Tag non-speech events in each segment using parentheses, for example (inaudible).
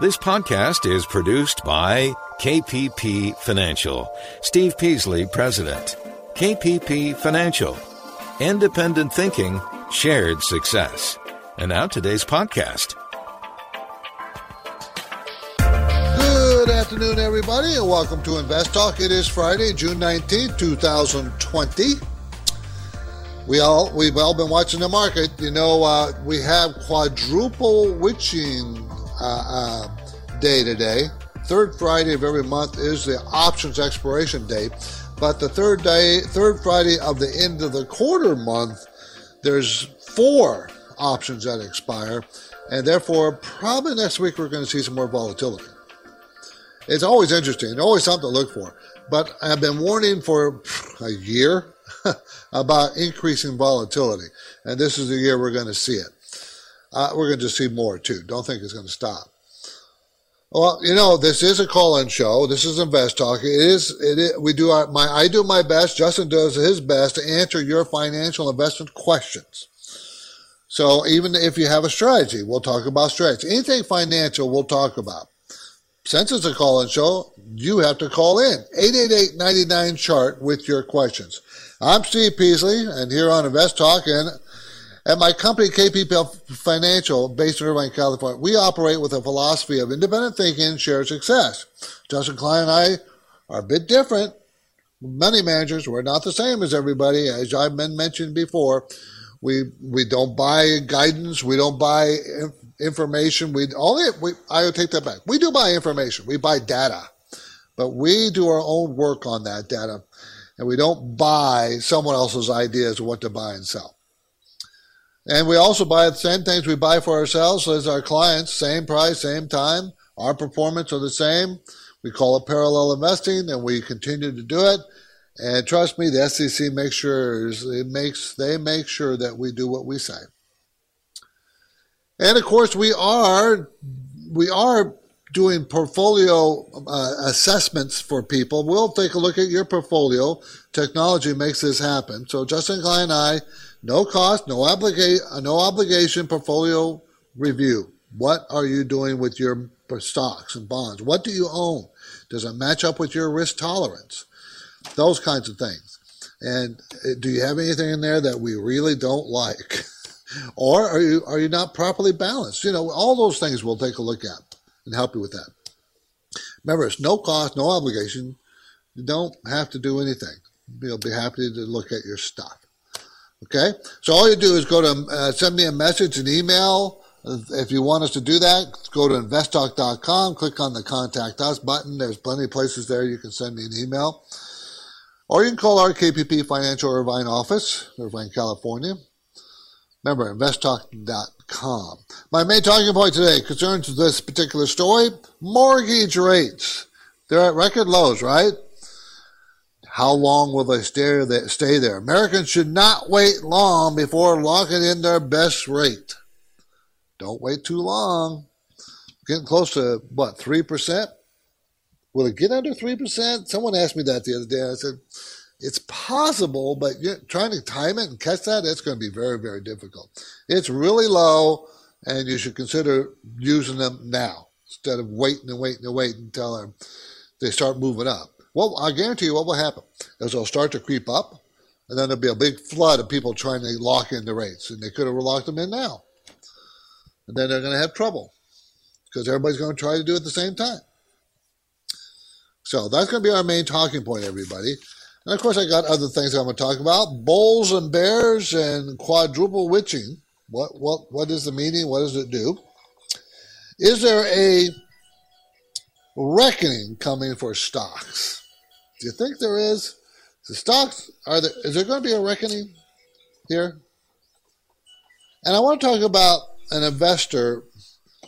This podcast is produced by KPP Financial. Steve Peasley, President. KPP Financial. Independent thinking, shared success. And now today's podcast. Good afternoon, everybody, and welcome to Invest Talk. It is Friday, June 19th, 2020. We all we've all been watching the market. You know, uh, we have quadruple witching uh, uh, day today. Third Friday of every month is the options expiration date, but the third day, third Friday of the end of the quarter month, there's four options that expire, and therefore probably next week we're going to see some more volatility. It's always interesting, always something to look for. But I've been warning for a year (laughs) about increasing volatility, and this is the year we're going to see it. Uh, we're going to see more too. Don't think it's going to stop. Well, you know, this is a call-in show. This is Invest Talk. It is. It is. We do our. My. I do my best. Justin does his best to answer your financial investment questions. So even if you have a strategy, we'll talk about strategy. Anything financial, we'll talk about. Since it's a call-in show, you have to call in 888-99 chart with your questions. I'm Steve Peasley, and here on Invest Talk and at my company, KPP Financial, based in Irvine, California, we operate with a philosophy of independent thinking and shared success. Justin Klein and I are a bit different. Money managers, we're not the same as everybody. As I've been mentioned before, we we don't buy guidance. We don't buy information. We only we, I take that back. We do buy information. We buy data, but we do our own work on that data, and we don't buy someone else's ideas of what to buy and sell. And we also buy the same things we buy for ourselves as our clients, same price, same time. Our performance are the same. We call it parallel investing and we continue to do it. And trust me, the SEC makes sure it makes they make sure that we do what we say. And of course, we are we are doing portfolio uh, assessments for people. We'll take a look at your portfolio. Technology makes this happen. So Justin Klein and I no cost, no, obliga- no obligation portfolio review. What are you doing with your stocks and bonds? What do you own? Does it match up with your risk tolerance? Those kinds of things. And uh, do you have anything in there that we really don't like? (laughs) or are you are you not properly balanced? You know, all those things we'll take a look at and help you with that. Remember, it's no cost, no obligation. You don't have to do anything. We'll be happy to look at your stuff. Okay, so all you do is go to uh, send me a message, an email. If you want us to do that, go to investtalk.com, click on the contact us button. There's plenty of places there you can send me an email. Or you can call our KPP Financial Irvine office, Irvine, California. Remember, investtalk.com. My main talking point today concerns this particular story mortgage rates. They're at record lows, right? How long will they stay there? Americans should not wait long before locking in their best rate. Don't wait too long. Getting close to what, 3%? Will it get under 3%? Someone asked me that the other day. I said, it's possible, but trying to time it and catch that, it's going to be very, very difficult. It's really low, and you should consider using them now instead of waiting and waiting and waiting until they start moving up. Well, I guarantee you what will happen is they'll start to creep up, and then there'll be a big flood of people trying to lock in the rates, and they could have locked them in now. And then they're going to have trouble because everybody's going to try to do it at the same time. So that's going to be our main talking point, everybody. And of course, I got other things I'm going to talk about: bulls and bears and quadruple witching. What what what is the meaning? What does it do? Is there a reckoning coming for stocks? Do you think there is? The stocks are there? Is there going to be a reckoning here? And I want to talk about an investor.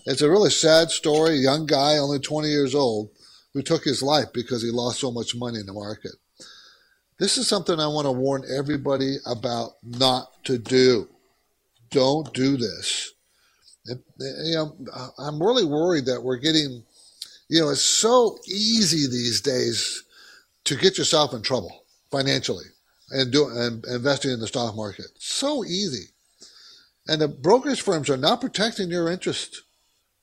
It's a really sad story. A young guy, only 20 years old, who took his life because he lost so much money in the market. This is something I want to warn everybody about not to do. Don't do this. you know, I'm really worried that we're getting, you know, it's so easy these days to get yourself in trouble financially and do and investing in the stock market. So easy. And the brokerage firms are not protecting your interest.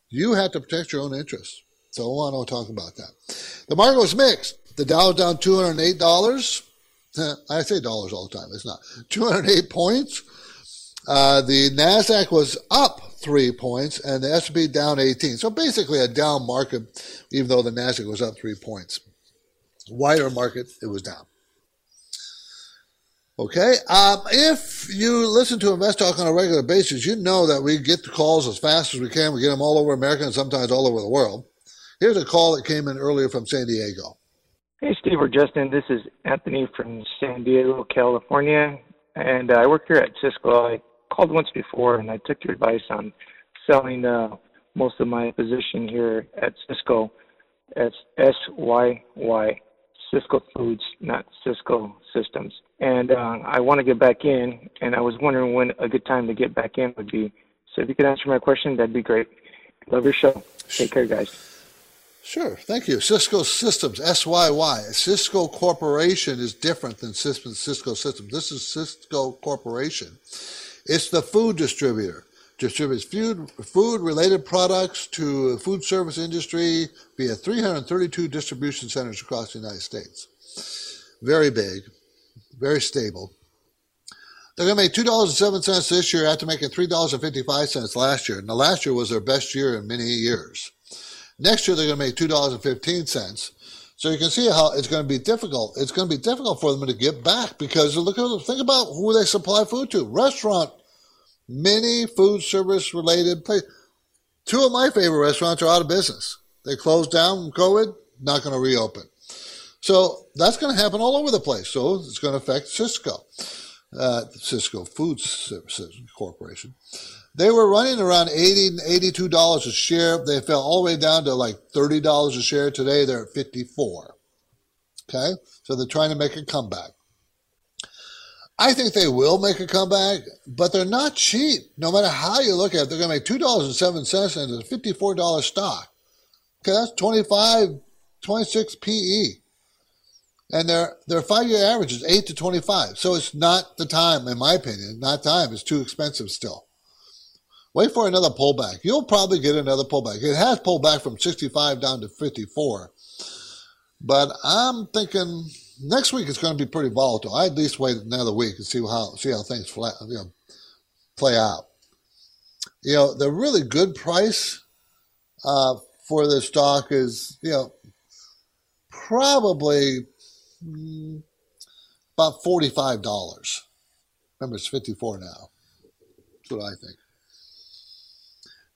You have to protect your own interest. So I want to talk about that. The market was mixed. The Dow down $208. (laughs) I say dollars all the time. It's not. 208 points. Uh, the NASDAQ was up three points and the S&P down 18. So basically a down market, even though the NASDAQ was up three points. Wider market, it was down. Okay. Um, if you listen to Invest Talk on a regular basis, you know that we get the calls as fast as we can. We get them all over America and sometimes all over the world. Here's a call that came in earlier from San Diego. Hey, Steve or Justin. This is Anthony from San Diego, California. And uh, I work here at Sysco. I called once before and I took your advice on selling uh, most of my position here at Sysco. It's SYY, Sysco Foods, not Cisco Systems. And uh, I want to get back in, and I was wondering when a good time to get back in would be. So if you could answer my question, that'd be great. Love your show. Take care, guys. Sure, thank you. Cisco Systems, SYY. Sysco Corporation is different than Cisco Systems. This is Sysco Corporation. It's the food distributor. Distributes food, food related products to the food service industry via 332 distribution centers across the United States. Very big, very stable. They're going to make $2.07 this year after making $3.55 last year. Now, last year was their best year in many years. Next year, they're going to make $2.15. So you can see how it's going to be difficult. It's going to be difficult for them to get back because look at think about who they supply food to. Restaurant, many food service related places. Two of my favorite restaurants are out of business. They closed down from COVID, not going to reopen. So that's going to happen all over the place. So it's going to affect Sysco, uh, Sysco Food Services Corporation. They were running around 80 and $82 a share. They fell all the way down to like $30 a share. Today they're at 54. Okay. So they're trying to make a comeback. I think they will make a comeback, but they're not cheap. No matter how you look at it, they're going to make $2.07 and it's a $54 stock. Okay. That's 25, 26 PE. And their, their five year average is 8 to 25. So it's not the time, in my opinion, not time. It's too expensive still. Wait for another pullback. You'll probably get another pullback. It has pulled back from 65 down to 54. But I'm thinking next week it's going to be pretty volatile. I at least wait another week and see how see how things flat, you know, play out. You know, the really good price uh, for this stock is you know probably mm, about forty five dollars. Remember, it's fifty four now. That's what I think.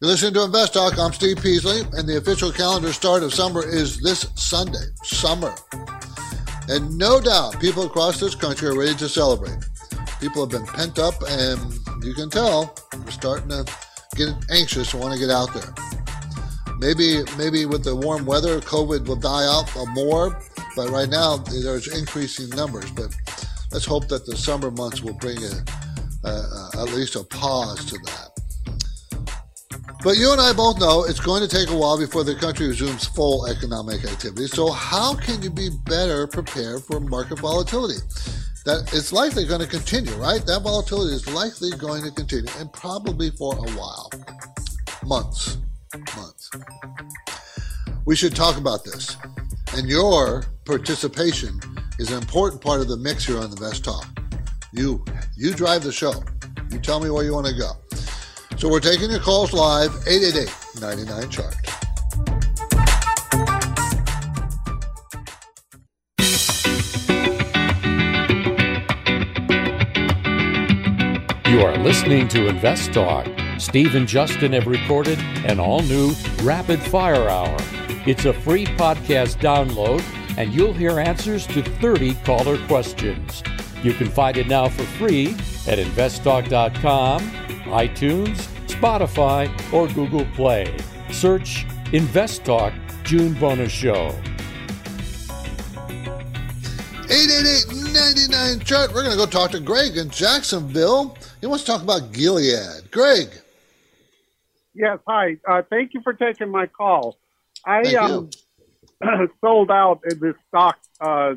You're listening to Invest Talk. I'm Steve Peasley, and the official calendar start of summer is this Sunday. Summer. And no doubt, people across this country are ready to celebrate. People have been pent up, and you can tell they're starting to get anxious and want to get out there. Maybe, maybe with the warm weather, COVID will die out more, but right now there's increasing numbers. But let's hope that the summer months will bring a, at least a pause to that. But you and I both know it's going to take a while before the country resumes full economic activity. So, how can you be better prepared for market volatility? That it's likely going to continue, right? That volatility is likely going to continue and probably for a while. Months. Months. We should talk about this. And your participation is an important part of the mix here on the Invest Talk. You you drive the show. You tell me where you want to go. So we're taking your calls live, 888 99 chart. You are listening to Invest Talk. Steve and Justin have recorded an all new Rapid Fire Hour. It's a free podcast download, and you'll hear answers to 30 caller questions. You can find it now for free at investtalk.com, iTunes, Spotify, or Google Play. Search Invest Talk June Bonus Show. 888-99 chart. We're going to go talk to Greg in Jacksonville. He wants to talk about Gilead. Greg. Yes, hi. Uh, thank you for taking my call. I um, (clears throat) sold out in this stock uh,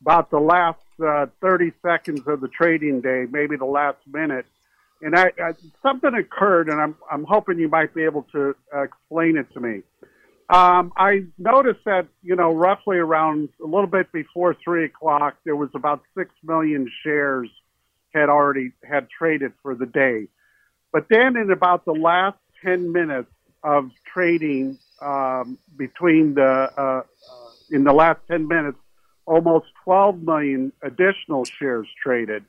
about the last uh, 30 seconds of the trading day, maybe the last minute and I, I, something occurred, and I'm I'm hoping you might be able to uh, explain it to me. Um, I noticed that you know roughly around a little bit before three o'clock, there was about six million shares had already had traded for the day, but then in about the last ten minutes of trading um, between the uh, uh in the last ten minutes, almost 12 million additional shares traded.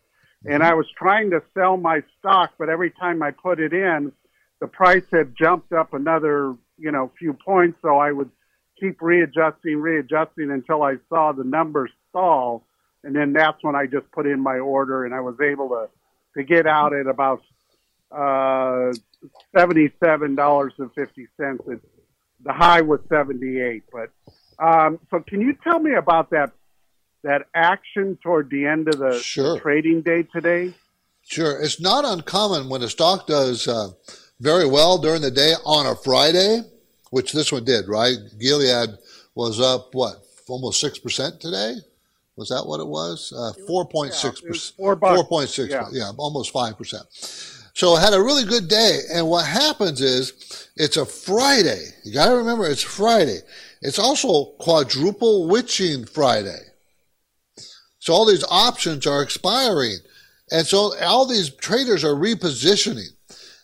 And I was trying to sell my stock, but every time I put it in, the price had jumped up another, you know, few points. So I would keep readjusting, readjusting until I saw the numbers stall. And then that's when I just put in my order and I was able to, to get out at about, uh, $77.50. the high was 78, but, um, so can you tell me about that that action toward the end of the, sure. trading day today? Sure. It's not uncommon when a stock does uh, very well during the day on a Friday, which this one did, right? Gilead was up, what, almost 6% today? Was that what it was? Uh, 4.6%. Yeah, 4.6, yeah. yeah, almost 5%. So it had a really good day. And what happens is it's a Friday. You got to remember it's Friday. It's also quadruple witching Friday. So all these options are expiring. And so all these traders are repositioning.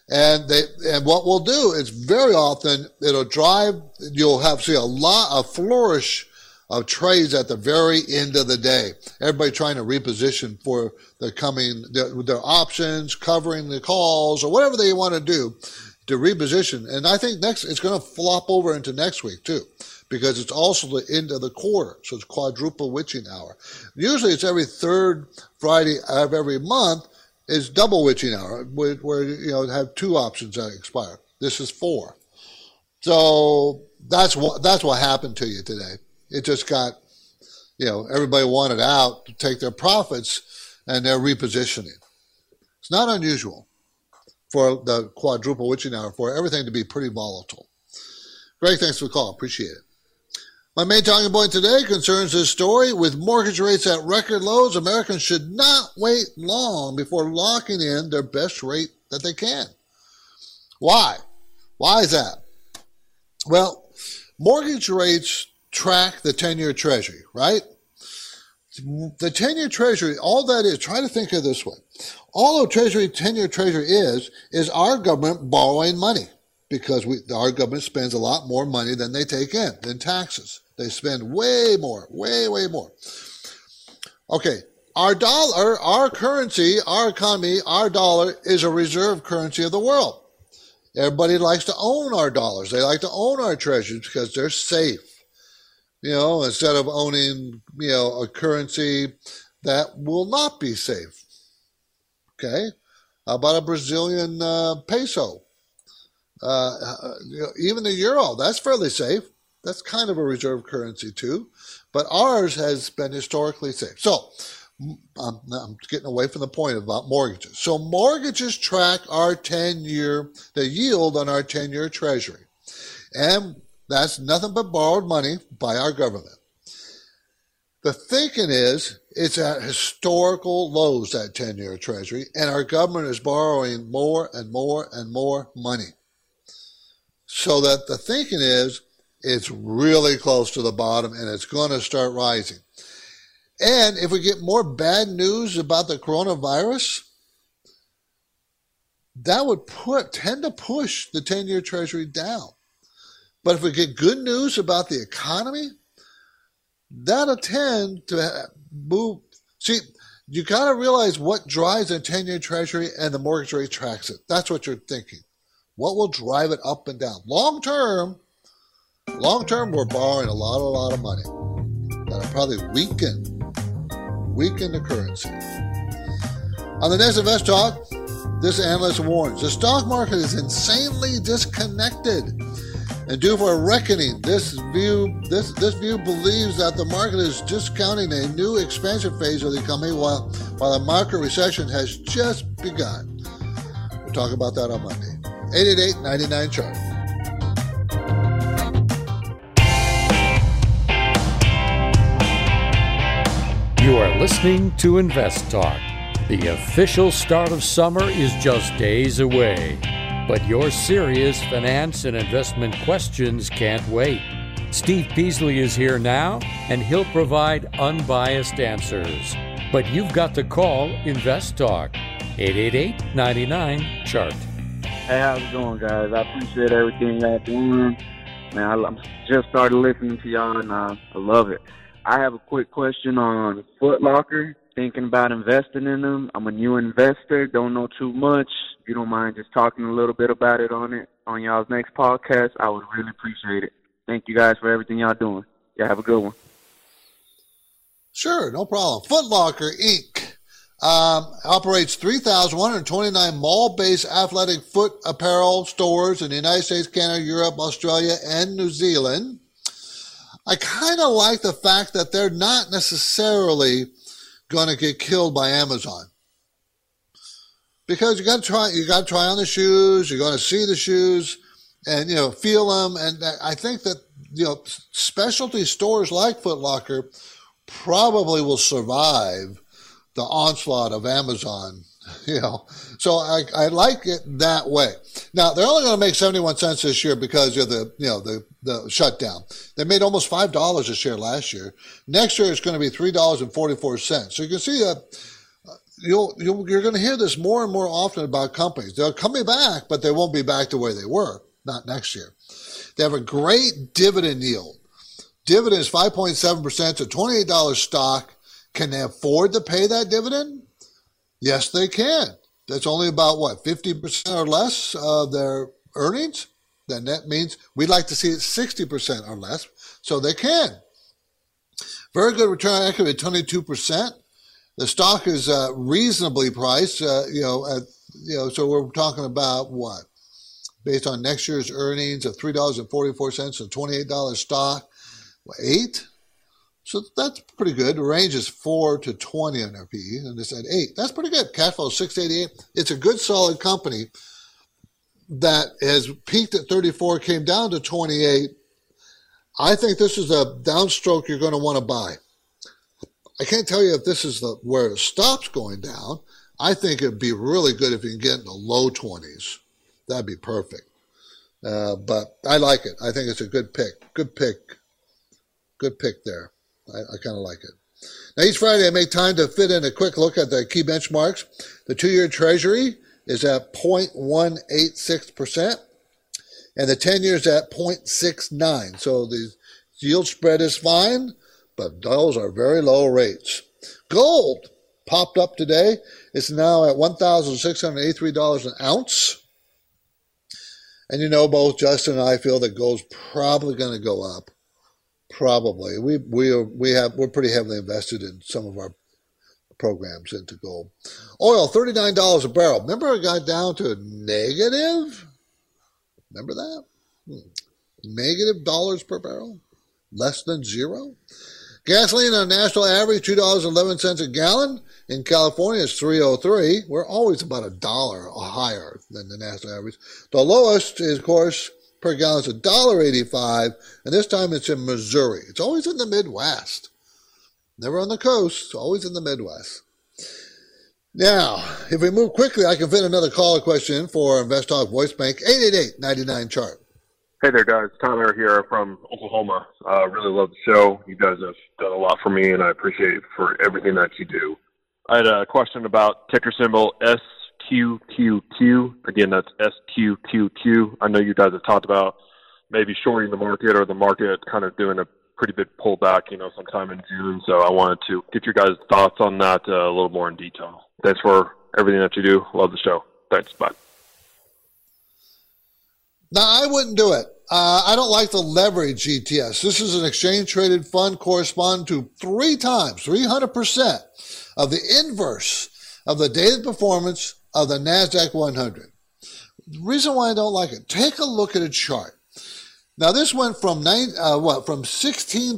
And they, and what we'll do is very often it'll drive, you'll have see a lot, of flourish of trades at the very end of the day. Everybody trying to reposition for the coming, their, their options, covering the calls or whatever they want to do to reposition. And I think next, it's going to flop over into next week too because it's also the end of the quarter. So it's quadruple witching hour. Usually it's every third Friday of every month is double witching hour where, you know have two options that expire. This is four. So that's what that's what happened to you today. It just got you know everybody wanted out to take their profits and they're repositioning. It's not unusual for the quadruple witching hour for everything to be pretty volatile. Greg, thanks for the call. Appreciate it. My main talking point today concerns this story. With mortgage rates at record lows, Americans should not wait long before locking in their best rate that they can. Why? Why is that? Well, mortgage rates track the 10 year treasury, right? The 10 year treasury, all that is, try to think of this way. All a treasury, 10 year treasury is, is our government borrowing money because we, our government spends a lot more money than they take in in taxes. They spend way more, way, way more. Okay, our dollar, our currency, our economy, our dollar is a reserve currency of the world. Everybody likes to own our dollars. They like to own our treasures because they're safe. You know, instead of owning, you know, a currency that will not be safe. Okay? How about a Brazilian uh, peso? Uh, uh even the euro, that's fairly safe. That's kind of a reserve currency too, but ours has been historically safe. So I'm, I'm, getting away from the point about mortgages. So mortgages track our 10 year, the yield on our 10 year treasury. And that's nothing but borrowed money by our government. The thinking is it's at historical lows, that 10 year treasury, and our government is borrowing more and more and more money. So that the thinking is it's really close to the bottom and it's going to start rising. And if we get more bad news about the coronavirus, that would put tend to push the 10-year treasury down. But if we get good news about the economy, that'll tend to move. See, you got to realize what drives a 10-year treasury and the mortgage rate tracks it. That's what you're thinking. What will drive it up and down? Long term, Long term, we're borrowing a lot, a lot of money that'll probably weaken, weaken the currency. On the next Invest Talk, this analyst warns the stock market is insanely disconnected and due for a reckoning. This view, this this view believes that the market is discounting a new expansion phase of the economy while while the market recession has just begun. We'll talk about that on Monday. 888 99 chart. You are listening to Invest Talk. The official start of summer is just days away, but your serious finance and investment questions can't wait. Steve Peasley is here now, and he'll provide unbiased answers. But you've got to call Invest Talk 888 99 Chart. Hey, how's it going, guys? I appreciate everything y'all doing. Man, I, am just started listening to y'all, and I love it. I have a quick question on Foot Locker thinking about investing in them. I'm a new investor, don't know too much. If you don't mind just talking a little bit about it on it on y'all's next podcast, I would really appreciate it. Thank you guys for everything y'all doing. Y'all have a good one. Sure, no problem. Foot Locker Inc. Um, operates 3,129 mall-based athletic foot apparel stores in the United States, Canada, Europe, Australia, and New Zealand. I kind of like the fact that they're not necessarily going to get killed by Amazon. Because you got to try, you got to try on the shoes. You're going to see the shoes, and you know, feel them. And I think that you know, specialty stores like Foot Locker probably will survive the onslaught of Amazon. (laughs) You know, so I, I like it that way. Now they're only going to make seventy one cents this year because of the you know the the shutdown. They made almost five dollars a share last year. Next year it's going to be three dollars and forty four cents. So you can see that you'll, you'll you're going to hear this more and more often about companies. They're coming back, but they won't be back the way they were. Not next year. They have a great dividend yield. Dividend is five point seven percent to twenty eight dollars stock. Can they afford to pay that dividend? Yes, they can. That's only about what, 50% or less of their earnings? Then that means we'd like to see it 60% or less, so they can. Very good return on equity, 22%. The stock is uh, reasonably priced, uh, you know, at, you know, so we're talking about what? Based on next year's earnings of $3.44 and $28 stock, eight? So that's pretty good. The range is 4 to 20 on their PE, and it's at 8. That's pretty good. Flow 688. It's a good, solid company that has peaked at 34, came down to 28. I think this is a downstroke you're going to want to buy. I can't tell you if this is the where it stops going down. I think it'd be really good if you can get in the low 20s. That'd be perfect. Uh, but I like it. I think it's a good pick. Good pick. Good pick there. I, I kind of like it. Now, each Friday, I make time to fit in a quick look at the key benchmarks. The two year Treasury is at 0.186%, and the 10 years at 0.69. So the yield spread is fine, but those are very low rates. Gold popped up today. It's now at $1,683 an ounce. And you know, both Justin and I feel that gold's probably going to go up. Probably. We we are, we have we're pretty heavily invested in some of our programs into gold. Oil, thirty nine dollars a barrel. Remember it got down to negative? Remember that? Hmm. Negative dollars per barrel? Less than zero? Gasoline on national average, two dollars eleven cents a gallon. In California, it's three oh three. We're always about a dollar higher than the national average. The lowest is, of course, per gallon is $1.85, and this time it's in Missouri. It's always in the Midwest. Never on the coast, always in the Midwest. Now, if we move quickly, I can fit another caller question for Invest Talk Voice Bank, 888-99 chart. Hey there, guys. Tyler here from Oklahoma. Uh, really love the show. You guys have done a lot for me, and I appreciate for everything that you do. I had a question about ticker symbol S SQQQ. Again, that's SQQQ. I know you guys have talked about maybe shorting the market or the market kind of doing a pretty big pullback, you know, sometime in June. So I wanted to get your guys' thoughts on that uh, a little more in detail. Thanks for everything that you do. Love the show. Thanks. Bye. No, I wouldn't do it. Uh, I don't like the leverage ETFs. This is an exchange traded fund corresponding to three times, 300% of the inverse of the daily performance of the NASDAQ 100. The reason why I don't like it, take a look at a chart. Now this went from nine, uh, what, from $16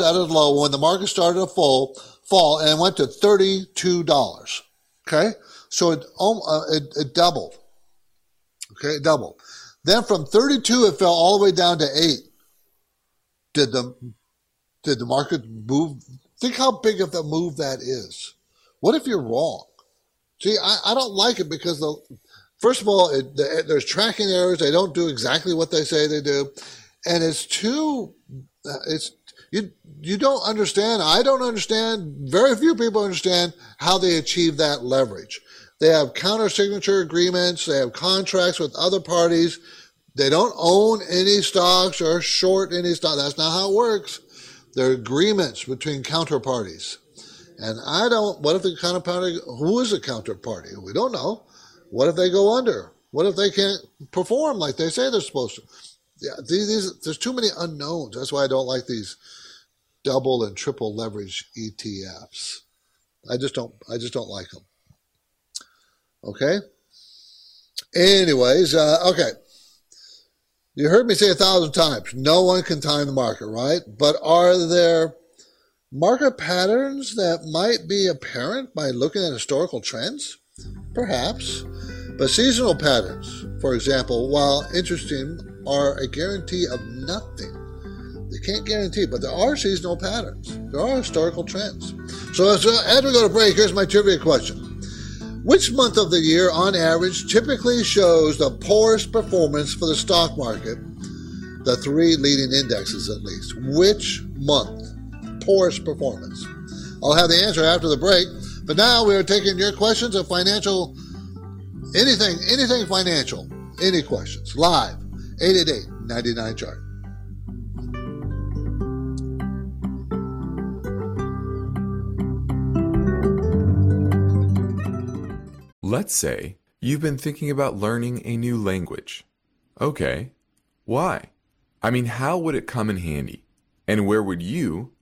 at a low when the market started to fall, fall and went to $32. Okay. So it, um, uh, it, it doubled. Okay. It doubled. Then from 32, it fell all the way down to eight. Did the, did the market move? Think how big of a move that is. What if you're wrong? See, I, I don't like it because the first of all, it, the, there's tracking errors. They don't do exactly what they say they do, and it's too. Uh, it's you. You don't understand. I don't understand. Very few people understand how they achieve that leverage. They have counter signature agreements. They have contracts with other parties. They don't own any stocks or short any stock. That's not how it works. They're agreements between counterparties. And I don't, what if the counterparty, who is the counterparty? We don't know. What if they go under? What if they can't perform like they say they're supposed to? Yeah, these, these, there's too many unknowns. That's why I don't like these double and triple leverage ETFs. I just don't, I just don't like them. Okay. Anyways, uh, okay. You heard me say a thousand times, no one can time the market, right? But are there market patterns that might be apparent by looking at historical trends? Perhaps. But seasonal patterns, for example, while interesting, are a guarantee of nothing. They can't guarantee, but there are seasonal patterns. There are historical trends. So as, uh, as we go to break, here's my trivia question. Which month of the year, on average, typically shows the poorest performance for the stock market? The three leading indexes, at least. Which month? Poorest performance. I'll have the answer after the break. But now we are taking your questions of financial, anything, anything financial, any questions, live, 888 99 chart. Let's say you've been thinking about learning a new language. Okay, why? I mean, how would it come in handy? And where would you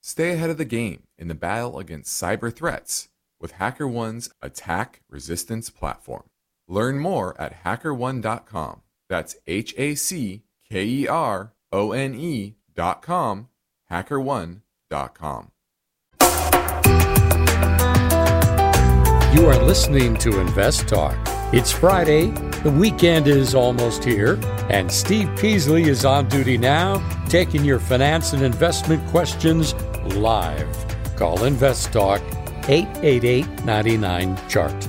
stay ahead of the game in the battle against cyber threats with HackerOne's attack resistance platform. Learn more at hackerone.com. That's H A C K E R O N E hackerone.com, hackerone.com. You are listening to Invest Talk. It's Friday, the weekend is almost here, and Steve Peasley is on duty now, taking your finance and investment questions live. Call Invest Talk 888 99 Chart.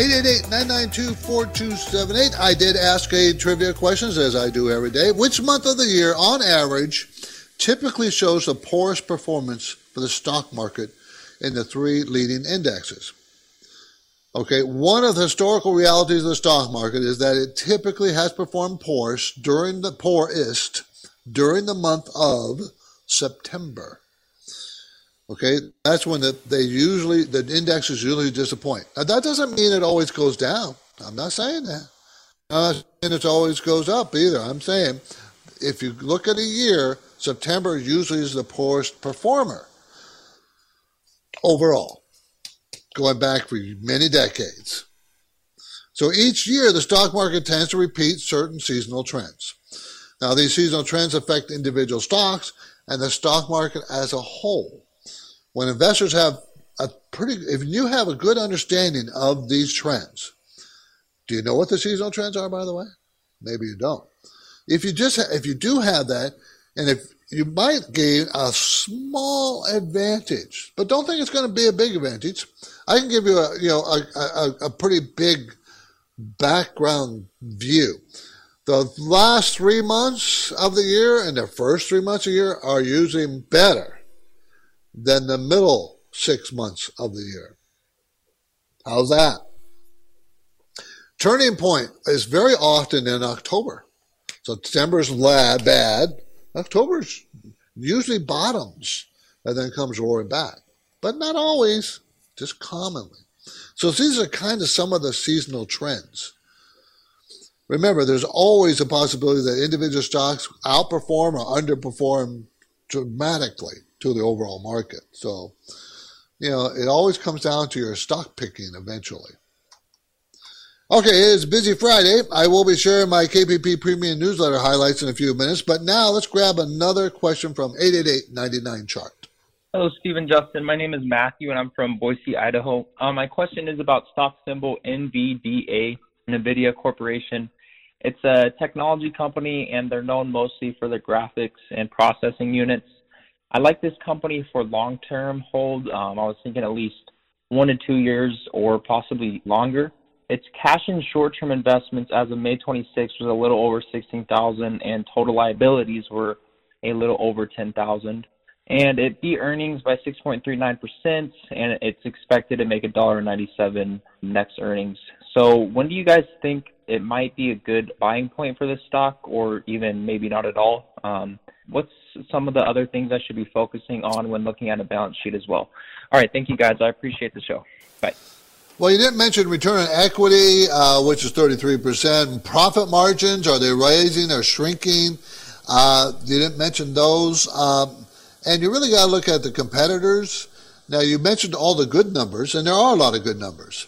888-992-4278. I did ask a trivia questions as I do every day. Which month of the year, on average, typically shows the poorest performance for the stock market in the three leading indexes? Okay, one of the historical realities of the stock market is that it typically has performed poorest during the poorest during the month of September. Okay, that's when the, they usually the indexes usually disappoint. Now that doesn't mean it always goes down. I'm not saying that. I'm not saying it always goes up either. I'm saying if you look at a year, September usually is the poorest performer overall, going back for many decades. So each year, the stock market tends to repeat certain seasonal trends. Now, these seasonal trends affect individual stocks and the stock market as a whole when investors have a pretty, if you have a good understanding of these trends, do you know what the seasonal trends are, by the way? Maybe you don't. If you just, if you do have that, and if you might gain a small advantage, but don't think it's going to be a big advantage. I can give you a, you know, a, a, a pretty big background view. The last three months of the year and the first three months of the year are usually better than the middle six months of the year. How's that? Turning point is very often in October. So September's bad. October's usually bottoms and then comes roaring back. But not always, just commonly. So these are kind of some of the seasonal trends. Remember, there's always a possibility that individual stocks outperform or underperform dramatically to the overall market. So, you know, it always comes down to your stock picking eventually. Okay, it is busy Friday. I will be sharing my KPP Premium newsletter highlights in a few minutes, but now let's grab another question from 888-99 chart. Hello, Stephen Justin. My name is Matthew, and I'm from Boise, Idaho. Uh, my question is about stock symbol NVDA, NVIDIA Corporation. It's a technology company, and they're known mostly for their graphics and processing units. I like this company for long-term hold. Um, I was thinking at least one to two years or possibly longer. Its cash and short-term investments as of May 26 was a little over 16,000, and total liabilities were a little over 10,000. And it beat earnings by 6.39%, and it's expected to make $1.97 next earnings. So when do you guys think it might be a good buying point for this stock, or even maybe not at all? Um, what's some of the other things I should be focusing on when looking at a balance sheet as well? All right, thank you guys. I appreciate the show. Bye. Well, you didn't mention return on equity, uh, which is 33%. Profit margins, are they rising or shrinking? Uh, you didn't mention those. Um, and you really got to look at the competitors. Now, you mentioned all the good numbers, and there are a lot of good numbers.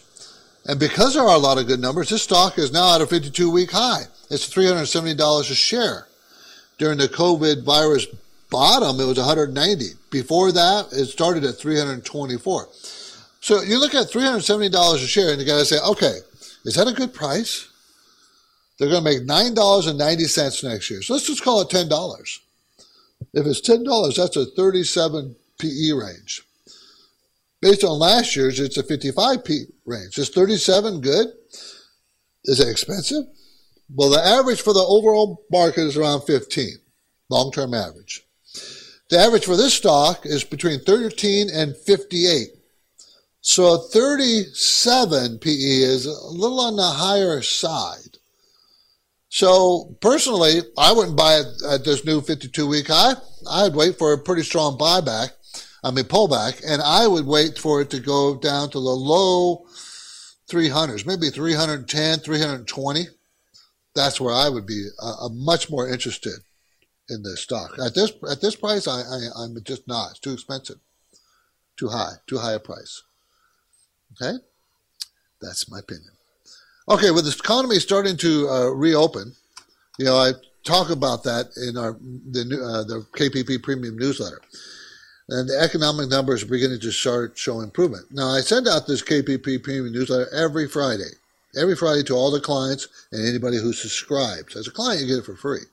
And because there are a lot of good numbers, this stock is now at a 52 week high. It's $370 a share during the COVID virus bottom, it was 190. Before that, it started at 324. So you look at $370 a share and you got to say, okay, is that a good price? They're going to make $9.90 next year. So let's just call it $10. If it's $10, that's a 37 PE range. Based on last year's, it's a 55 PE range. Is 37 good? Is it expensive? Well, the average for the overall market is around 15, long-term average. The average for this stock is between 13 and 58. So 37 PE is a little on the higher side. So personally, I wouldn't buy it at this new 52 week high. I'd wait for a pretty strong buyback, I mean pullback, and I would wait for it to go down to the low 300s, maybe 310, 320 that's where I would be uh, much more interested in this stock. At this at this price, I, I am just not. It's too expensive, too high, too high a price. Okay, that's my opinion. Okay, with the economy starting to uh, reopen, you know, I talk about that in our the uh, the KPP Premium newsletter. And the economic numbers are beginning to start show improvement. Now, I send out this KPP Premium newsletter every Friday, every Friday to all the clients and anybody who subscribes. As a client, you get it for free.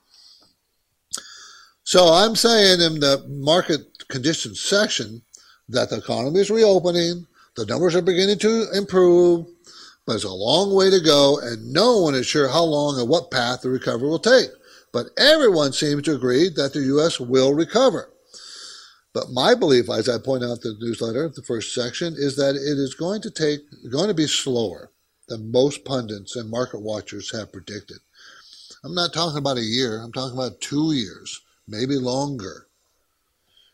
So I'm saying in the market conditions section that the economy is reopening, the numbers are beginning to improve, but it's a long way to go, and no one is sure how long and what path the recovery will take. But everyone seems to agree that the U.S. will recover. But my belief, as I point out in the newsletter, the first section, is that it is going to take, going to be slower than most pundits and market watchers have predicted. I'm not talking about a year, I'm talking about two years maybe longer.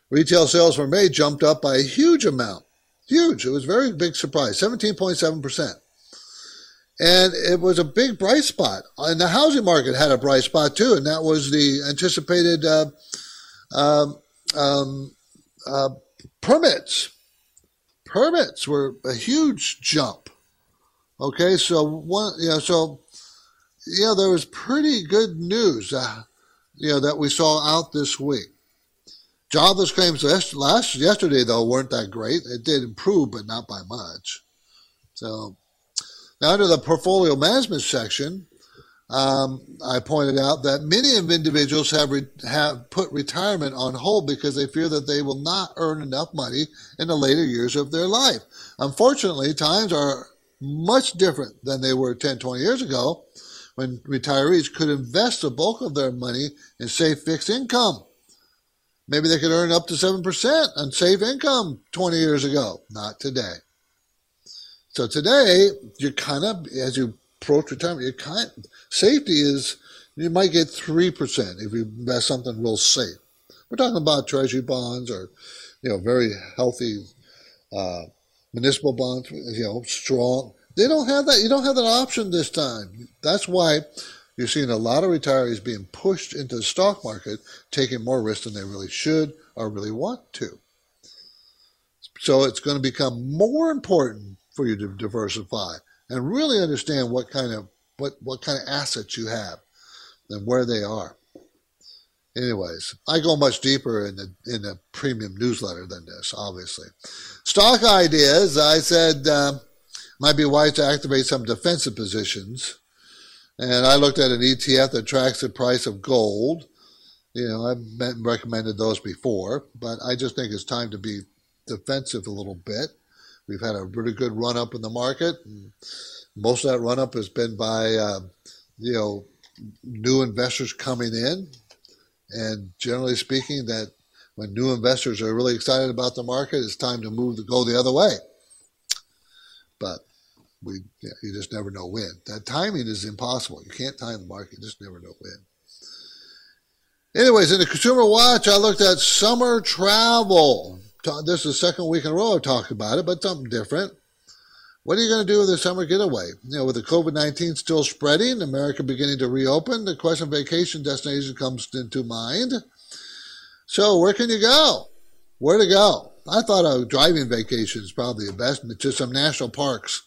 Retail sales for May jumped up by a huge amount. Huge. It was a very big surprise, 17.7%. And it was a big bright spot. And the housing market had a bright spot too, and that was the anticipated uh, um, um, uh, permits. Permits were a huge jump. Okay, so one, you know, so yeah, there was pretty good news. Uh, you know, that we saw out this week. Jobless claims last yesterday though weren't that great. It did improve, but not by much. So now under the portfolio management section, um, I pointed out that many individuals have re- have put retirement on hold because they fear that they will not earn enough money in the later years of their life. Unfortunately, times are much different than they were 10, 20 years ago when retirees could invest the bulk of their money in safe fixed income. Maybe they could earn up to 7% on safe income 20 years ago. Not today. So today, you kind of, as you approach retirement, you kind safety is, you might get 3% if you invest something real safe. We're talking about treasury bonds or, you know, very healthy uh, municipal bonds, you know, strong, they don't have that. You don't have that option this time. That's why you're seeing a lot of retirees being pushed into the stock market, taking more risk than they really should or really want to. So it's going to become more important for you to diversify and really understand what kind of what, what kind of assets you have and where they are. Anyways, I go much deeper in the in the premium newsletter than this, obviously. Stock ideas. I said um, might be wise to activate some defensive positions. And I looked at an ETF that tracks the price of gold. You know, I've recommended those before, but I just think it's time to be defensive a little bit. We've had a really good run up in the market. And most of that run up has been by, uh, you know, new investors coming in. And generally speaking, that when new investors are really excited about the market, it's time to move to go the other way. But we yeah, you just never know when. That timing is impossible. You can't time the market. You just never know when. Anyways, in the Consumer Watch, I looked at summer travel. This is the second week in a row I've talked about it, but something different. What are you going to do with the summer getaway? You know, with the COVID 19 still spreading, America beginning to reopen, the question of vacation destination comes into mind. So, where can you go? Where to go? I thought a driving vacation is probably the best, to some national parks.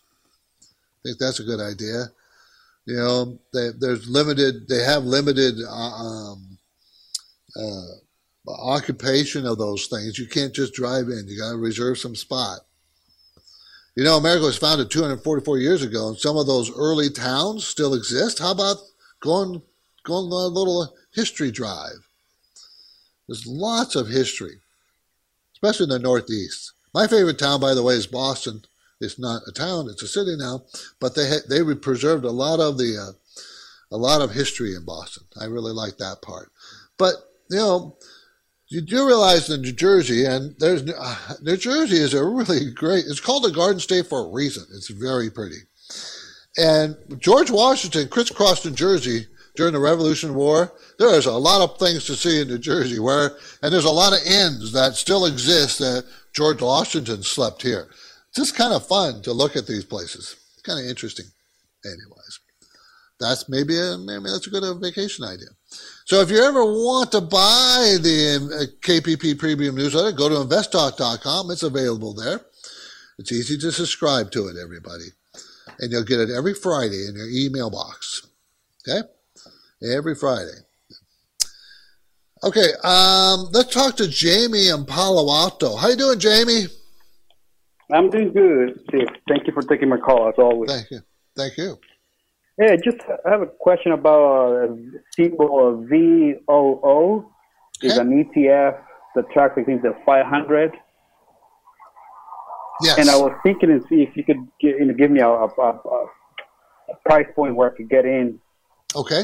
I think that's a good idea. You know, they, there's limited. They have limited uh, um, uh, occupation of those things. You can't just drive in. You got to reserve some spot. You know, America was founded 244 years ago, and some of those early towns still exist. How about going going on a little history drive? There's lots of history, especially in the Northeast. My favorite town, by the way, is Boston. It's not a town; it's a city now. But they ha- they preserved a lot of the uh, a lot of history in Boston. I really like that part. But you know, you do realize that New Jersey and there's uh, New Jersey is a really great. It's called the Garden State for a reason. It's very pretty. And George Washington crisscrossed New Jersey during the Revolution War. There's a lot of things to see in New Jersey where, and there's a lot of inns that still exist that George Washington slept here It's just kind of fun to look at these places. It's kind of interesting. Anyways, that's maybe a, maybe that's a good uh, vacation idea. So if you ever want to buy the um, KPP Premium Newsletter, go to investtalk.com. It's available there. It's easy to subscribe to it, everybody. And you'll get it every Friday in your email box. Okay? Every Friday. Okay, um, let's talk to Jamie in Palo Alto. How you doing, Jamie? I'm doing good, Steve. Thank you for taking my call as always. Thank you. Thank you. Hey, just I have a question about uh, symbol VOO. Is Okay. an ETF that tracks I think the 500. Yes. And I was thinking and see if you could give, you know, give me a, a, a, price point where I could get in. Okay.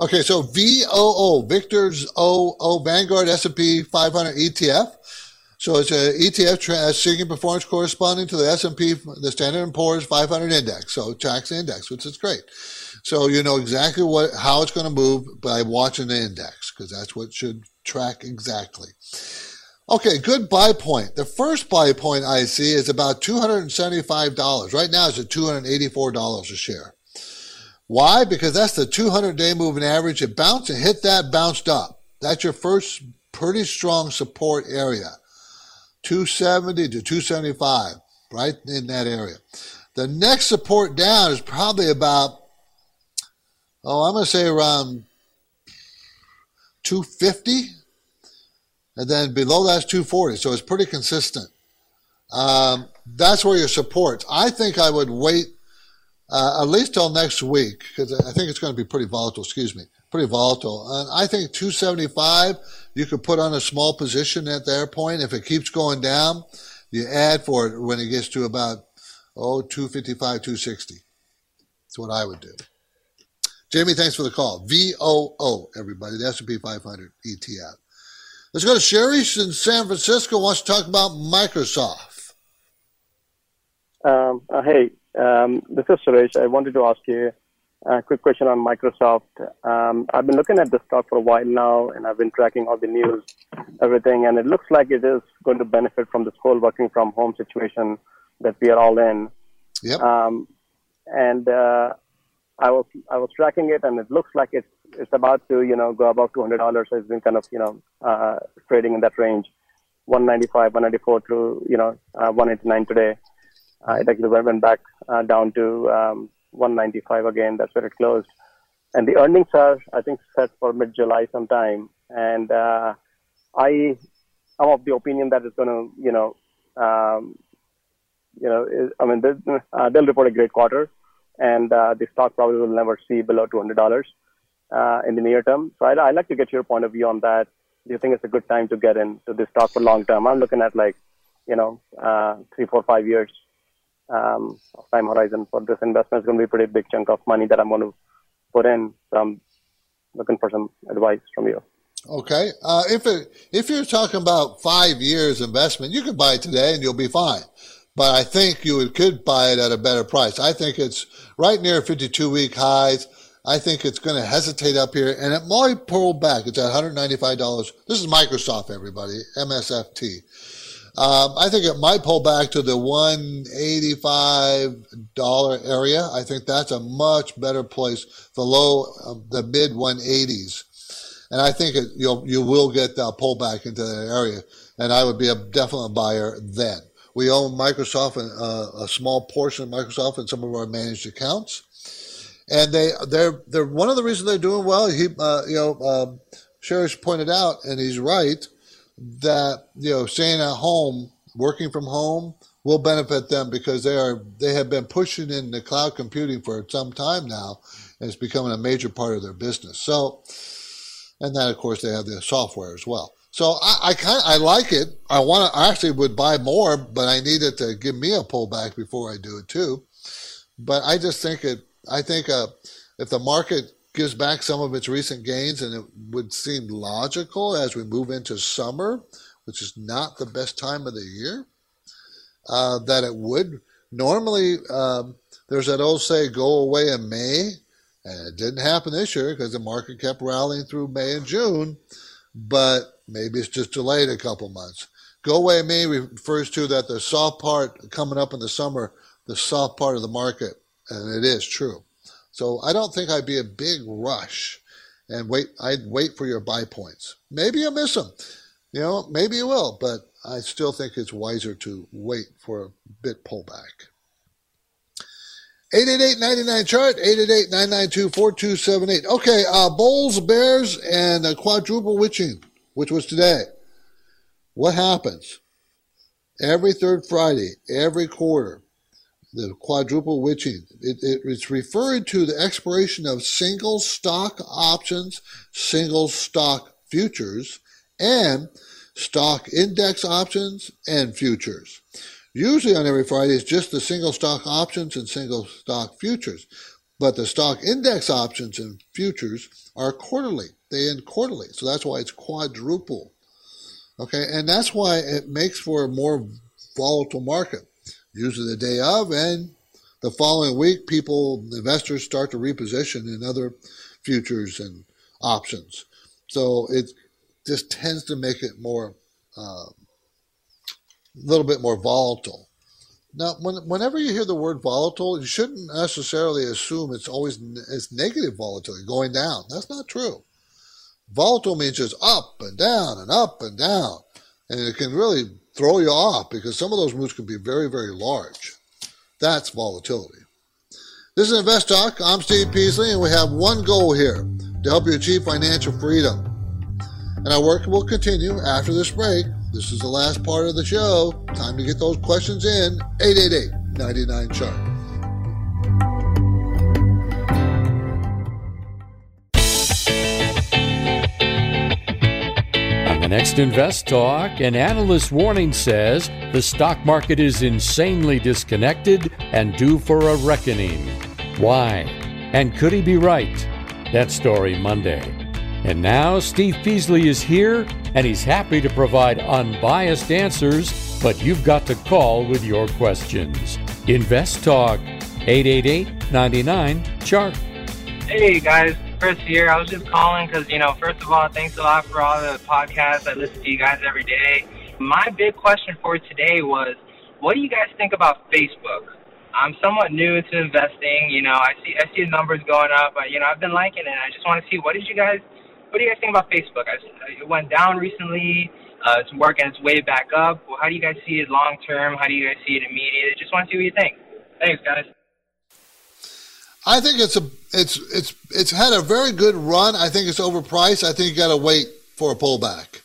Okay, so VOO, Victor's O O Vanguard S&P 500 ETF. So it's a ETF tra- uh, seeking performance corresponding to the S&P, the Standard & Poor's 500 index. So it tracks the index, which is great. So you know exactly what how it's going to move by watching the index because that's what should track exactly. Okay, good buy point. The first buy point I see is about $275. Right now it's at $284 a share. Why? Because that's the 200 day moving average. It bounced and hit that, bounced up. That's your first pretty strong support area. 270 to 275, right in that area. The next support down is probably about, oh, I'm going to say around 250. And then below that's 240. So it's pretty consistent. Um, that's where your supports. I think I would wait uh, at least till next week because I think it's going to be pretty volatile. Excuse me, pretty volatile. And I think 275 you could put on a small position at their point. If it keeps going down, you add for it when it gets to about oh 255, 260. That's what I would do. Jamie, thanks for the call. VOO, everybody, the S&P 500 ETF. Let's go to Sherry in San Francisco. Wants to talk about Microsoft. Um, uh, hey, um, this is Suresh. I wanted to ask you a quick question on Microsoft. Um, I've been looking at the stock for a while now, and I've been tracking all the news, everything, and it looks like it is going to benefit from this whole working from home situation that we are all in. Yep. Um, and uh, I was I was tracking it, and it looks like it's it's about to you know go above two hundred dollars. So it's been kind of you know uh, trading in that range, one ninety five, one ninety four to you know uh, one eighty nine today. Uh, it actually went back uh, down to um, 195 again. That's where it closed. And the earnings are, I think, set for mid-July sometime. And uh, I am of the opinion that it's going to, you know, um, you know, I mean, uh, they'll report a great quarter, and uh, the stock probably will never see below $200 uh, in the near term. So I'd, I'd like to get your point of view on that. Do you think it's a good time to get into this stock for long term? I'm looking at like, you know, uh, three, four, five years um, time horizon for this investment. is going to be a pretty big chunk of money that I'm going to put in. So I'm looking for some advice from you. Okay. Uh, if it, if you're talking about five years investment, you could buy it today and you'll be fine. But I think you could buy it at a better price. I think it's right near 52 week highs. I think it's going to hesitate up here and it might pull back. It's at $195. This is Microsoft, everybody, MSFT. Um, I think it might pull back to the $185 area. I think that's a much better place, the low, uh, the mid 180s. And I think it, you'll, you will get that pullback into that area. And I would be a definite buyer then. We own Microsoft and uh, a small portion of Microsoft in some of our managed accounts. And they, they're, they're, one of the reasons they're doing well, he, uh, you know, um, pointed out, and he's right, that, you know, staying at home, working from home will benefit them because they are, they have been pushing in the cloud computing for some time now, and it's becoming a major part of their business. So, and then of course they have the software as well. So I, I kind I like it. I want to actually would buy more, but I need it to give me a pullback before I do it too. But I just think it. I think uh, if the market gives back some of its recent gains, and it would seem logical as we move into summer, which is not the best time of the year, uh, that it would. Normally, um, there's that old say, "Go away in May." And it didn't happen this year because the market kept rallying through May and June, but maybe it's just delayed a couple months. Go away May refers to that the soft part coming up in the summer, the soft part of the market, and it is true. So I don't think I'd be a big rush and wait. I'd wait for your buy points. Maybe you'll miss them, you know, maybe you will, but I still think it's wiser to wait for a bit pullback. 888-99 chart 888-992-4278 okay uh, bulls bears and quadruple witching which was today what happens every third friday every quarter the quadruple witching it, it, it's referring to the expiration of single stock options single stock futures and stock index options and futures Usually on every Friday, it's just the single stock options and single stock futures. But the stock index options and futures are quarterly. They end quarterly. So that's why it's quadruple. Okay. And that's why it makes for a more volatile market. Usually the day of and the following week, people, investors start to reposition in other futures and options. So it just tends to make it more uh, a little bit more volatile. Now, when, whenever you hear the word volatile, you shouldn't necessarily assume it's always it's negative volatility going down. That's not true. Volatile means just up and down and up and down, and it can really throw you off because some of those moves can be very, very large. That's volatility. This is Invest Talk. I'm Steve Peasley, and we have one goal here to help you achieve financial freedom. And our work will continue after this break this is the last part of the show. Time to get those questions in. 888 99 Chart. Next Invest Talk, an analyst warning says the stock market is insanely disconnected and due for a reckoning. Why? And could he be right? That story Monday. And now Steve Peasley is here and he's happy to provide unbiased answers, but you've got to call with your questions. Invest Talk 888 99 Chart. Hey guys, Chris here. I was just calling because, you know, first of all, thanks a lot for all the podcasts. I listen to you guys every day. My big question for today was what do you guys think about Facebook? I'm somewhat new to investing. You know, I see I see the numbers going up. But, you know, I've been liking it. I just want to see what did you guys what do you guys think about Facebook? It went down recently. Uh, it's working its way back up. Well, how do you guys see it long term? How do you guys see it immediate? Just want to see what you think. Thanks, guys. I think it's a it's it's it's had a very good run. I think it's overpriced. I think you got to wait for a pullback.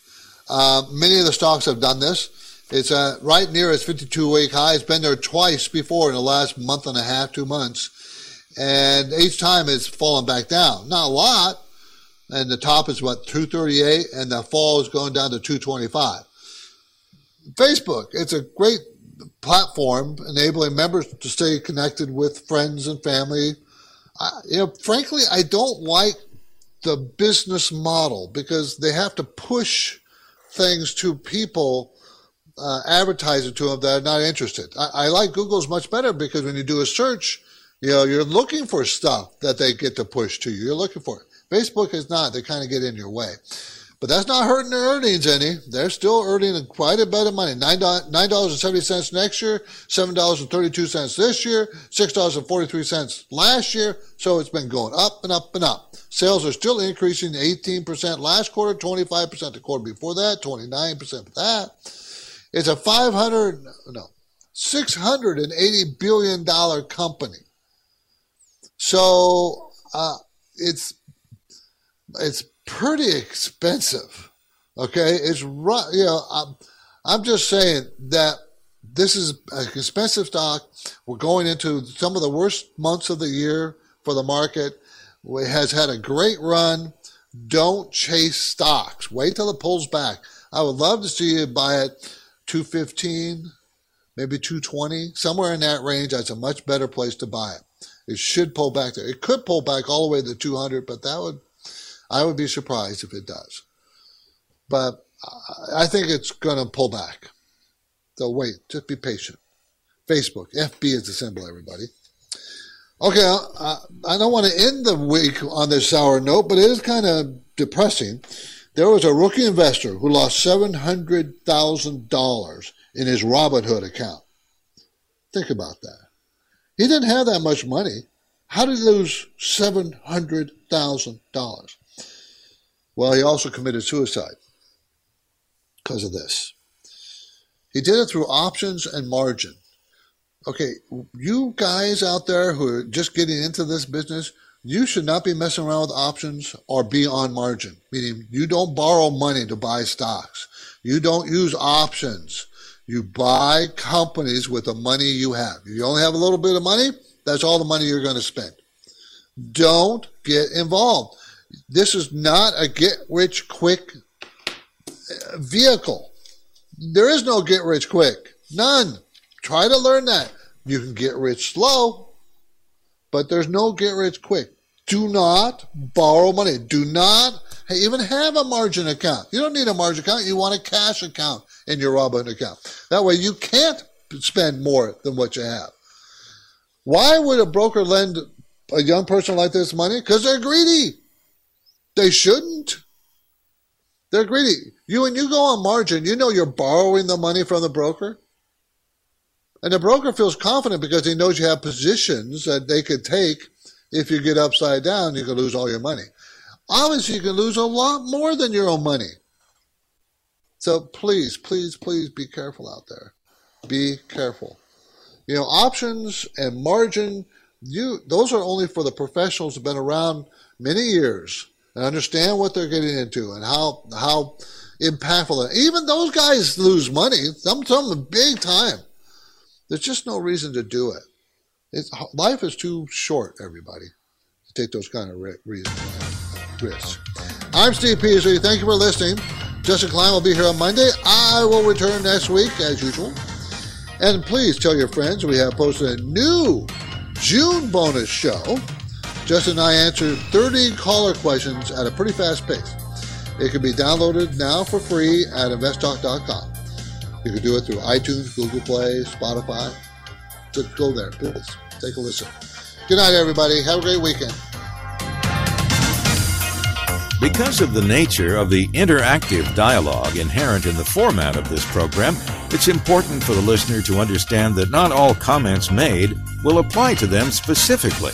Uh, many of the stocks have done this. It's uh, right near its 52 week high. It's been there twice before in the last month and a half, two months, and each time it's fallen back down. Not a lot, and the top is what 238 and the fall is going down to 225 facebook it's a great platform enabling members to stay connected with friends and family I, you know frankly i don't like the business model because they have to push things to people uh, advertising to them that are not interested I, I like google's much better because when you do a search you know you're looking for stuff that they get to push to you you're looking for it Facebook is not. They kind of get in your way. But that's not hurting their earnings any. They're still earning quite a bit of money. $9.70 next year, $7.32 this year, $6.43 last year. So it's been going up and up and up. Sales are still increasing 18% last quarter, 25% the quarter before that, 29% for that. It's a 500, no, $680 billion company. So, uh, it's it's pretty expensive. Okay, it's right. You know, I'm, I'm just saying that this is an expensive stock. We're going into some of the worst months of the year for the market. It has had a great run. Don't chase stocks. Wait till it pulls back. I would love to see you buy it 215, maybe 220, somewhere in that range. That's a much better place to buy it. It should pull back there. It could pull back all the way to 200, but that would I would be surprised if it does. But I think it's going to pull back. So wait, just be patient. Facebook, FB is the symbol, everybody. Okay, uh, I don't want to end the week on this sour note, but it is kind of depressing. There was a rookie investor who lost $700,000 in his Robinhood account. Think about that. He didn't have that much money. How did he lose $700,000? Well, he also committed suicide because of this. He did it through options and margin. Okay, you guys out there who are just getting into this business, you should not be messing around with options or be on margin, meaning you don't borrow money to buy stocks. You don't use options. You buy companies with the money you have. If you only have a little bit of money, that's all the money you're going to spend. Don't get involved. This is not a get rich quick uh, vehicle. There is no get rich quick. None. Try to learn that. You can get rich slow, but there's no get rich quick. Do not borrow money. Do not even have a margin account. You don't need a margin account. You want a cash account in your Robinhood account. That way you can't spend more than what you have. Why would a broker lend a young person like this money? Because they're greedy. They shouldn't. They're greedy. You and you go on margin, you know you're borrowing the money from the broker. And the broker feels confident because he knows you have positions that they could take. If you get upside down, you can lose all your money. Obviously, you can lose a lot more than your own money. So please, please, please be careful out there. Be careful. You know, options and margin, you those are only for the professionals who've been around many years and understand what they're getting into and how how impactful. Even those guys lose money. Some some big time. There's just no reason to do it. It's, life is too short, everybody, to take those kind of risks. I'm Steve Peasley. Thank you for listening. Justin Klein will be here on Monday. I will return next week, as usual. And please tell your friends we have posted a new June bonus show. Justin and I answered 30 caller questions at a pretty fast pace. It can be downloaded now for free at investtalk.com. You can do it through iTunes, Google Play, Spotify. Just go there, please. Take a listen. Good night, everybody. Have a great weekend. Because of the nature of the interactive dialogue inherent in the format of this program, it's important for the listener to understand that not all comments made will apply to them specifically.